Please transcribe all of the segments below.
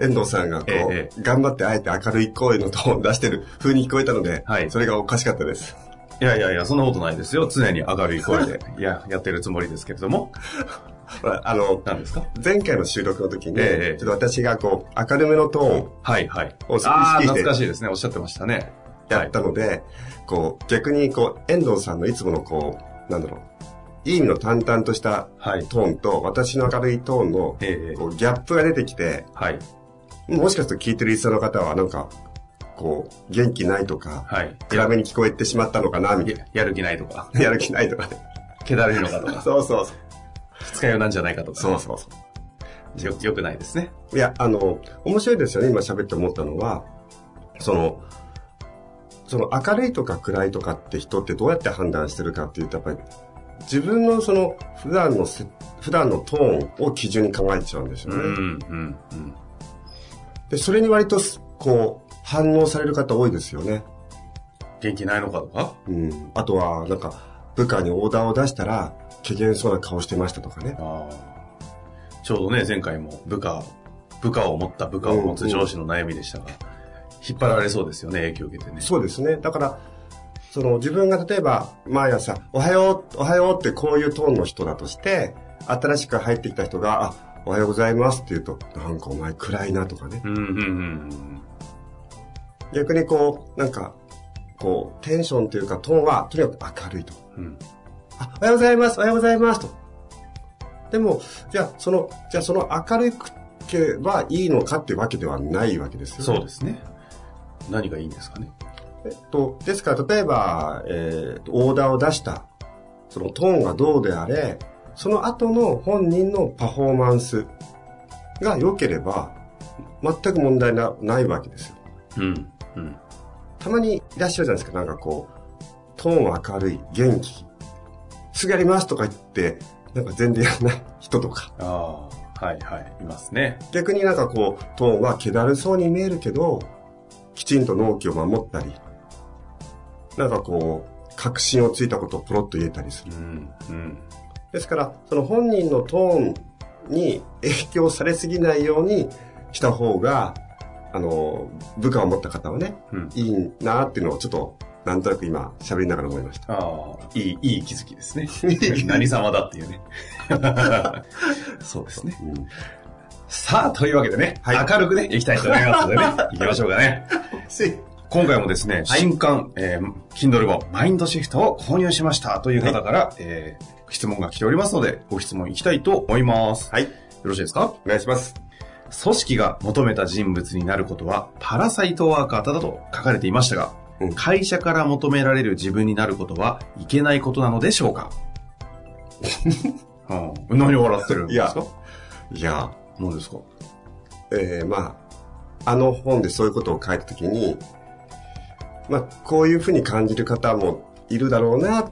遠藤さんがこう、え頑張ってあえて明るい声のトーンを出してる風に聞こえたので、はいそれがおかしかったです。いやいやいや、そんなことないですよ。常に明るい声で、いや、やってるつもりですけれども。ほ らあの、何ですか？前回の収録の時に、ええちょっと私がこう、明るめのトーンはいはい。を意識ああ、して懐かしいですね。おっしゃってましたね。やったので、こう、逆にこう、遠藤さんのいつものこう、なんだろう、いい意味の淡々としたはい。トーンと、私の明るいトーンの、ギャップが出てきて、はい。もしかすると聞いてるリスナーの方はなんか、こう、元気ないとか、はい。暗めに聞こえてしまったのかな、みたいややる気ないとか、な。やる気ないとかね。気だるいのかとか、そうそうそう。二日酔いなんじゃないかとか、そうそうそよ、よくないですね。う。いや、あの、面白いですよね、今喋って思ったのは、その、その明るいとか暗いとかって人ってどうやって判断してるかっていうと、やっぱり自分のその普段のせ、普段のトーンを基準に考えちゃうんですよね。うん、うん、うん。で、それに割とす、こう、反応される方多いですよね。元気ないのかとか？うん。あとは、なんか、部下にオーダーを出したら、怪げそうな顔してましたとかね。ああちょうどね、前回も部下、部下を持った部下を持つ上司の悩みでしたが、引っ張られそうですよね、影響を受けてね。そうですね。だから、その自分が例えば毎朝、おはよう、おはようってこういうトーンの人だとして、新しく入ってきた人が、あ、おはようございますって言うと、なんかお前暗いなとかね。うん、うん、うん。逆にこう、なんか、こう、テンションというかトーンはとにかく明るいと。うん。あ、おはようございます、おはようございますと。でも、じゃあ、その、じゃあその明るくけばいいのかっていうわけではないわけですよね。そうですね。何がいいんですかね。えっと、ですから、例えば、えーとオーダーを出した、そのトーンがどうであれ、その後の本人のパフォーマンスが良ければ、全く問題なないわけですよ。うん。うん。たまにいらっしゃるじゃないですか、なんかこう、トーン明るい、元気、すぐやりますとか言って、なんか全然やらない人とか。ああ、はいはい、いますね。逆になんかこう、トーンは気だるそうに見えるけど、きちんと納期を守ったり、なんかこう、確信をついたことをポロッと言えたりする。うん、うん。ですから、その本人のトーンに影響されすぎないようにした方が、あの、部下を持った方はね、うん。いいなっていうのをちょっと、なんとなく今、喋りながら思いました。ああ、いい、いい気づきですね。何様だっていうね。そうですね。うんさあ、というわけでね、はい明るくね、いきたいと思いますのでね、行きましょうかね。今回もですね、新刊、えー、Kindle 本、マインドシフトを購入しました。という方から、えー質問が来ておりますので、ご質問いきたいと思います。はい。よろしいですか？お願いします。組織が求めた人物になることは、パラサイトワーカーだと書かれていましたが、うん。会社から求められる自分になることはいけないことなのでしょうか、うん、何を笑ってるんですか？いや、何ですか？えー、まあ、あの本でそういうことを書いたときに、まあ、こういうふうに感じる方もいるだろうな、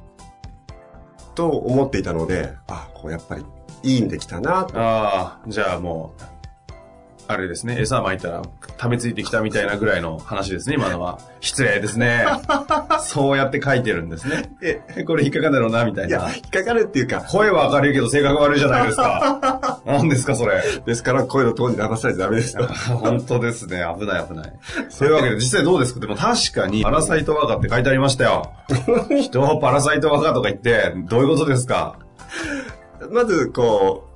と思っていたので、あ、こうやっぱりいいんできたな、と。ああ、じゃあもう、あれですね、餌撒いたら食べついてきたみたいなぐらいの話ですね、今のは。失礼ですね。そうやって書いてるんですね。え、これ引っかかんだろうな、みたいいや、な。引っかかるっていうか、声は明るいけど性格悪いじゃないですか。何ですか、それ。ですから声のトーンに流されちゃダメですよ。本当ですね。危ない危ない。そういうわけで、実際どうですか？でも確かに、パラサイトワーカーって書いてありましたよ。人をパラサイトワーカーとか言って、どういうことですか？まず、こ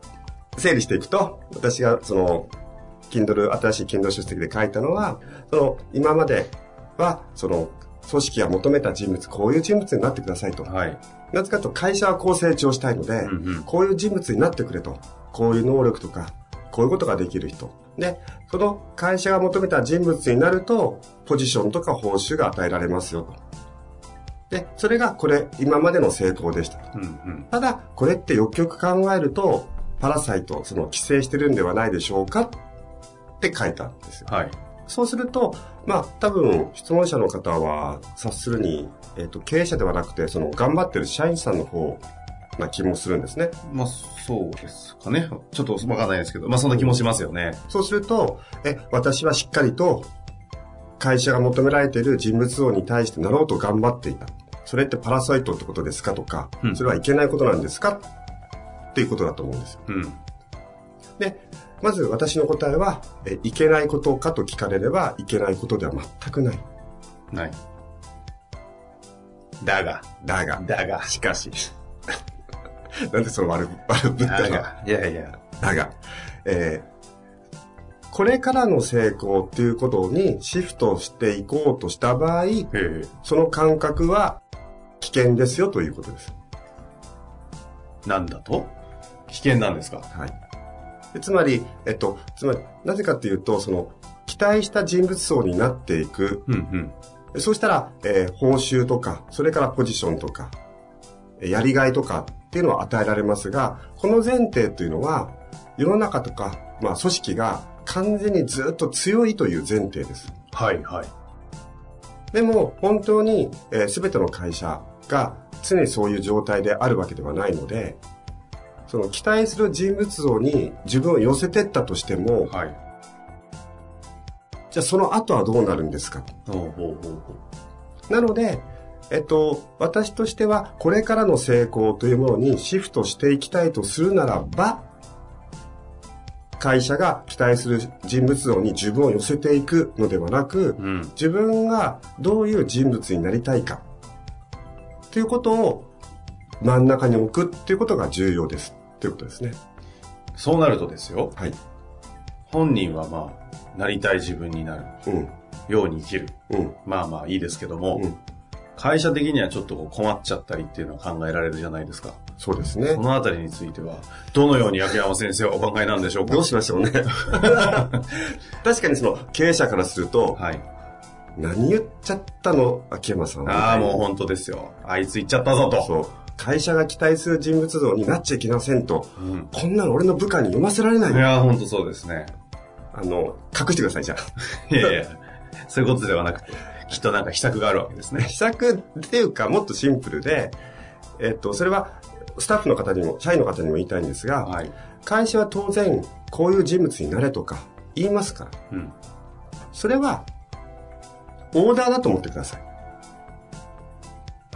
う、整理していくと、私がその、Kindle、新しい Kindle 書籍で書いたのは、その、今までは、その、組織が求めた人物、こういう人物になってくださいと。はい。なぜかと会社はこう成長したいので、うんうん、こういう人物になってくれと。こういう能力とか、こういうことができる人。で、その会社が求めた人物になると、ポジションとか報酬が与えられますよと。で、それがこれ、今までの成功でしたと。うんうん、ただ、これってよくよく考えると、パラサイト、その規制してるんではないでしょうかって書いたんですよ。はい。そうすると、まあ、多分、質問者の方は、察するに、えっ、ー、と、経営者ではなくて、その、頑張ってる社員さんの方な気もするんですね。まあ、そうですかね。ちょっとわかんないですけど、まあ、そんな気もしますよね。そうすると、え、私はしっかりと、会社が求められている人物像に対してなろうと頑張っていた。それってパラサイトってことですかとか、うん、それはいけないことなんですか？っていうことだと思うんですよ。うん、で、まず私の答えは、え、いけないことかと聞かれれば、いけないことでは全くない。ない。だが。だが。だが。しかし。なんでその悪、悪ぶったが。いやいや。だが。えー、これからの成功っていうことにシフトしていこうとした場合、その感覚は危険ですよということです。なんだと？危険なんですか？はい。つまり、えっと、つまり、なぜかっていうと、その、期待した人物像になっていく。うんうん、そうしたら、えー、報酬とか、それからポジションとか、やりがいとかっていうのは与えられますが、この前提というのは、世の中とか、まあ、組織が完全にずっと強いという前提です。はいはい。でも、本当に、えー、全ての会社が常にそういう状態であるわけではないので、その期待する人物像に自分を寄せてったとしても、はい、じゃあその後はどうなるんですか？なので、えっと、私としてはこれからの成功というものにシフトしていきたいとするならば、会社が期待する人物像に自分を寄せていくのではなく、うん、自分がどういう人物になりたいかということを真ん中に置くっていうことが重要です。ということですね。そうなるとですよ。はい。本人はまあ、なりたい自分になる。うん。ように生きる。うん。まあまあいいですけども、うん、会社的にはちょっと困っちゃったりっていうのは考えられるじゃないですか。そうですね。そのあたりについては、どのように秋山先生はお考えなんでしょうか？どうしましょうね。確かにその経営者からすると、はい。何言っちゃったの？秋山さんああ、もう本当ですよ。あいつ言っちゃったぞと。そう。会社が期待する人物像になっちゃいけませんと、うん、こんなの俺の部下に読ませられないいや、本当そうですね。あの、隠してください、じゃあ。いやいや、そういうことではなくて、きっとなんか秘策があるわけですね。秘策っていうか、もっとシンプルで、えっと、それは、スタッフの方にも、社員の方にも言いたいんですが、はい、会社は当然、こういう人物になれとか、言いますから。うん、それは、オーダーだと思ってください。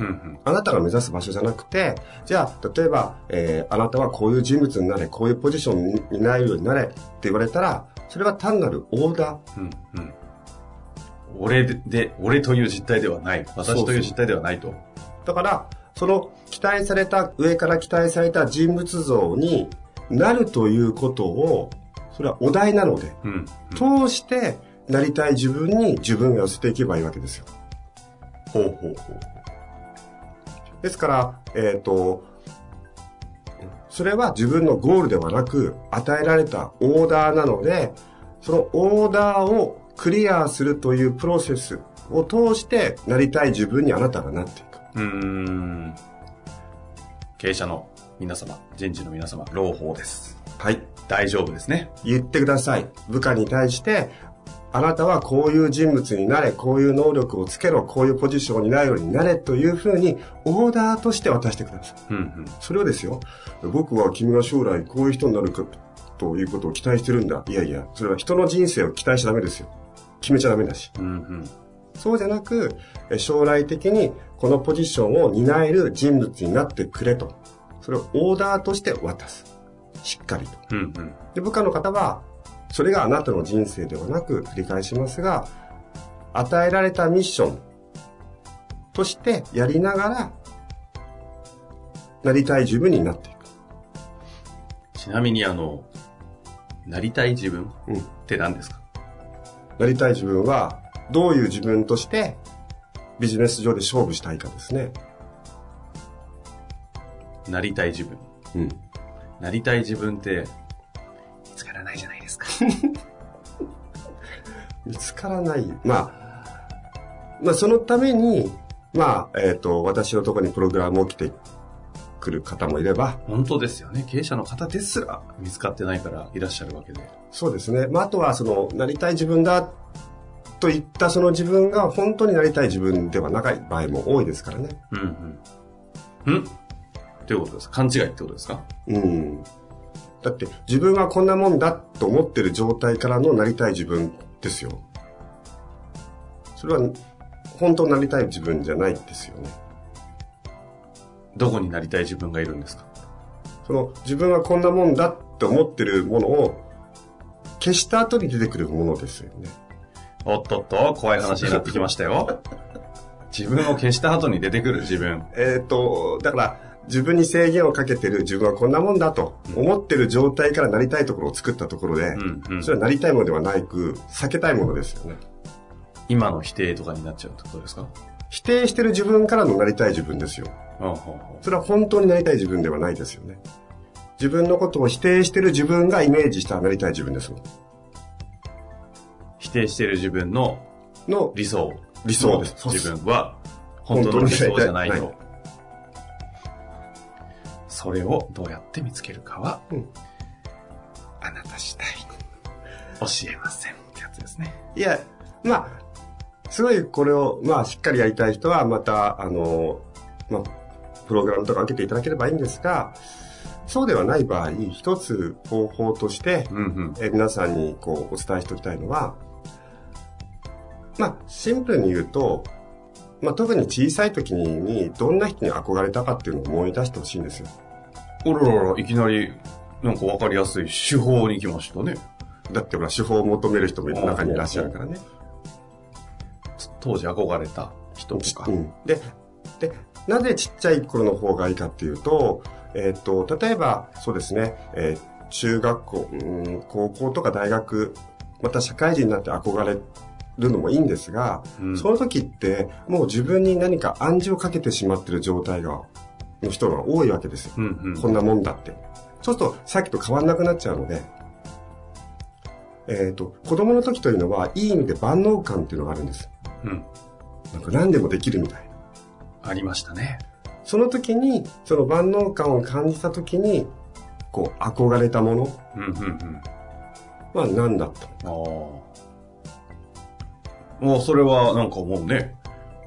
うんうん、あなたが目指す場所じゃなくて、じゃあ、例えば、えー、あなたはこういう人物になれ、こういうポジションになるようになれって言われたら、それは単なるオーダー。うんうん、俺で、俺という実態ではない。私という実態ではないと。だから、その期待された、上から期待された人物像になるということを、それはお題なので、うんうん、通してなりたい自分に自分が寄せていけばいいわけですよ。ほうほうほう。ですから、えっ、ー、と、それは自分のゴールではなく、与えられたオーダーなので、そのオーダーをクリアするというプロセスを通して、なりたい自分にあなたがなっていく。うん。経営者の皆様、人事の皆様、朗報です。はい。大丈夫ですね。言ってください。部下に対して、あなたはこういう人物になれ、こういう能力をつけろ、こういうポジションになるようになれというふうにオーダーとして渡してください。うんうん、それをですよ、僕は君が将来こういう人になるかということを期待してるんだ。いやいや、それは人の人生を期待しちゃダメですよ。決めちゃダメだし。うんうん、そうじゃなく、将来的にこのポジションを担える人物になってくれと。それをオーダーとして渡す。しっかりと。うんうん、で部下の方は、それがあなたの人生ではなく、繰り返しますが、与えられたミッションとしてやりながら、なりたい自分になっていく。ちなみにあの、なりたい自分って何ですか、うん、なりたい自分は、どういう自分としてビジネス上で勝負したいかですね。なりたい自分。うん。なりたい自分って、見つからないじゃないですか。見つからない。まあ、まあそのために、まあ、えっ、ー、と、私のところにプログラムを来てくる方もいれば。本当ですよね。経営者の方ですら見つかってないからいらっしゃるわけで。そうですね。まあ、あとは、その、なりたい自分だといったその自分が本当になりたい自分では長い場合も多いですからね。うんうん。ん？ということです勘違いってことですか？うん。だって自分はこんなもんだと思ってる状態からのなりたい自分ですよ。それは本当なりたい自分じゃないですよね。どこになりたい自分がいるんですか？その自分はこんなもんだって思ってるものを消した後に出てくるものですよね。おっとっと、怖い話になってきましたよ。自分を消した後に出てくる自分。えっ、と、だから、自分に制限をかけてる自分はこんなもんだと思ってる状態からなりたいところを作ったところで、うんうん、それはなりたいものではなく、避けたいものですよね。今の否定とかになっちゃうってことですか？否定してる自分からのなりたい自分ですよ。それは本当になりたい自分ではないですよね。自分のことを否定してる自分がイメージしたなりたい自分ですもん。否定している自分のの理想。理想です。自分は本当の理想じゃないと。それをどうやって見つけるかは、うん、あなた次第。教えませんってやつですね。いや、まあ、すごいこれを、まあ、しっかりやりたい人は、また、あの、まあ、プログラムとか受けていただければいいんですが、そうではない場合、一つ方法として、うんうん、え皆さんにこうお伝えしておきたいのは、まあ、シンプルに言うと、まあ、特に小さい時にどんな人に憧れたかっていうのを思い出してほしいんですよ。おららら、いきなり、なんかわかりやすい手法に来ましたね。だってほら、手法を求める人も中にいらっしゃるからね。当時憧れた人とか。うん、で、で、なぜちっちゃい頃の方がいいかっていうと、えっ、ー、と、例えば、そうですね、えー、中学校、うん、高校とか大学、また社会人になって憧れるのもいいんですが、うん、その時ってもう自分に何か暗示をかけてしまってる状態が、の人が多いわけですよ。うんうん、こんなもんだって。そうするとさっきと変わんなくなっちゃうので、えっ、ー、と、子供の時というのは、いい意味で万能感っていうのがあるんです。うん。なんか何でもできるみたいな。ありましたね。その時に、その万能感を感じた時に、こう、憧れたもの。うんうんうん。まあ、何だった。ああ。もうそれはなんかもうね、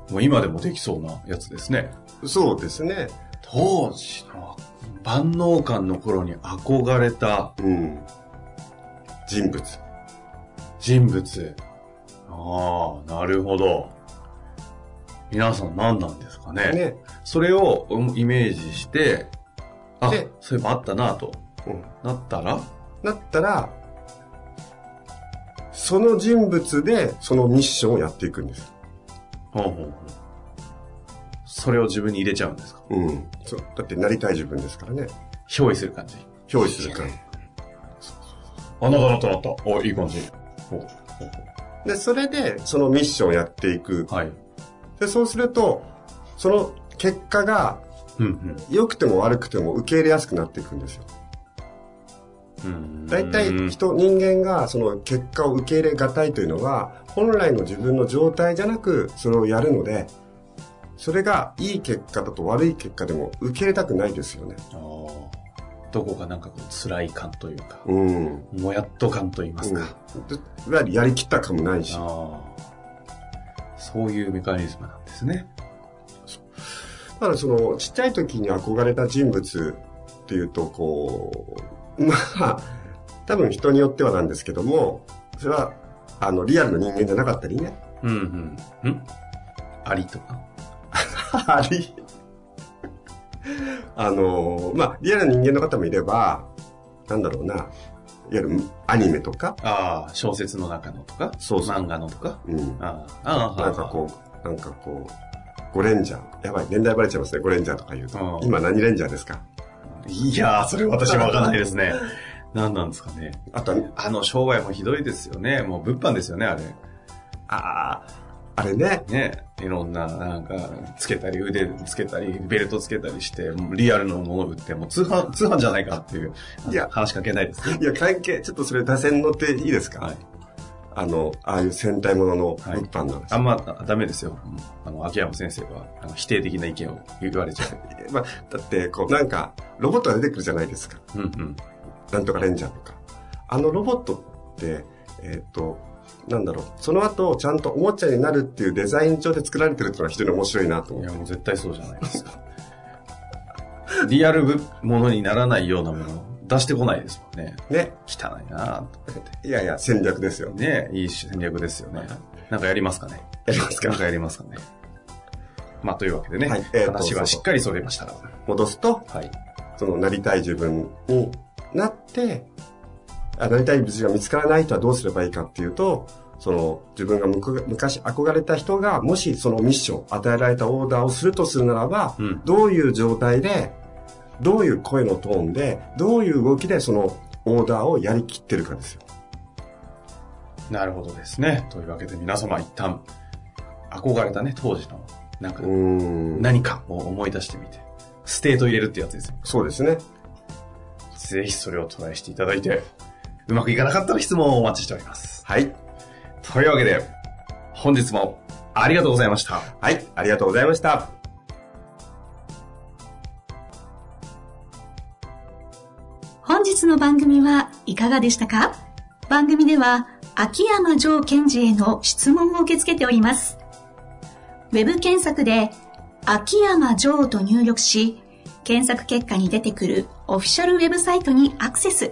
もう今でもできそうなやつですね。そうですね。当時の万能感の頃に憧れた、うん、人物。人物。ああ、なるほど。皆さん何なんですかね？ねそれをイメージして、あ、そういえばあったなと、うん、なったら？なったら、その人物でそのミッションをやっていくんです。ほうほうほう。それを自分に入れちゃうんですか？うん。そうだってなりたい自分ですからね。憑依する感じ。憑依する感じ。あ、なったなったなった。お、いい感じ。で、それでそのミッションをやっていく。はい。で、そうすると、その結果が、うんうん、良くても悪くても受け入れやすくなっていくんですよ。大体人、人間がその結果を受け入れがたいというのは、本来の自分の状態じゃなくそれをやるので、それがいい結果だと悪い結果でも受け入れたくないですよね。どこかなんかこう辛い感というか、うん、もやっと感と言いますか。うん、いわゆるやりきった感もないし。そういうメカニズムなんですね。だからその、ちっちゃい時に憧れた人物っていうと、こう、まあ、多分人によってはなんですけども、それは、あの、リアルの人間じゃなかったりね。うんうん。ん？ありとか？ありあの、まあ、リアルな人間の方もいれば、なんだろうな、いわゆるアニメとか。ああ、小説の中のとか。そうそう。漫画のとか。うん。ああ、なんかこう、なんかこう、ゴレンジャー。やばい、年代バレちゃいますね、ゴレンジャーとか言うと。今何レンジャーですか？いやー、それ私わかんないですね。何なんですかね。あと、あの商売もひどいですよね。もう物販ですよね、あれ。ああ、あれね。ね、いろんな、なんか、つけたり、腕つけたり、ベルトつけたりして、リアルのものを売って、もう通販、通販じゃないかっていう、いや、話しかけないですね。いや、関係、ちょっとそれ打線乗っていいですか？はい。あの、ああいう戦隊ものの物販なんです、はい、あんまダメですよ。あの、秋山先生は、あの否定的な意見を言われちゃう。まあ、だって、こう、なんか、ロボットが出てくるじゃないですか。うんうん。なんとかレンジャーとか。あのロボットって、えっ、ー、と、なんだろう、その後、ちゃんとおもちゃになるっていうデザイン上で作られてるっていうのは非常に面白いなと思って。いや、もう絶対そうじゃないですか。リアルものにならないようなもの出してこないですもんね。ね。汚いなと思って。いやいや、戦略ですよ。ねいい戦略ですよね。なんかやりますかね？やりますかなんかやりますかね？まあ、というわけでね、はいえー、話はしっかりそれましたが。戻すと、はい、そのなりたい自分になって、あなりたいが見つからない人はどうすればいいかっていうと、その自分が昔憧れた人がもしそのミッション、与えられたオーダーをするとするならば、うん、どういう状態で、どういう声のトーンで、どういう動きでそのオーダーをやりきってるかですよ。なるほどですね。というわけで皆様一旦、憧れたね、当時の、なんか、何かを思い出してみて、ステート入れるってやつですよ。そうですね。ぜひそれをトライしていただいて、うまくいかなかったら質問をお待ちしております。はい。というわけで、本日もありがとうございました。はい、ありがとうございました。本日の番組はいかがでしたか？番組では、秋山城賢治への質問を受け付けております。ウェブ検索で、秋山城と入力し、検索結果に出てくるオフィシャルウェブサイトにアクセス。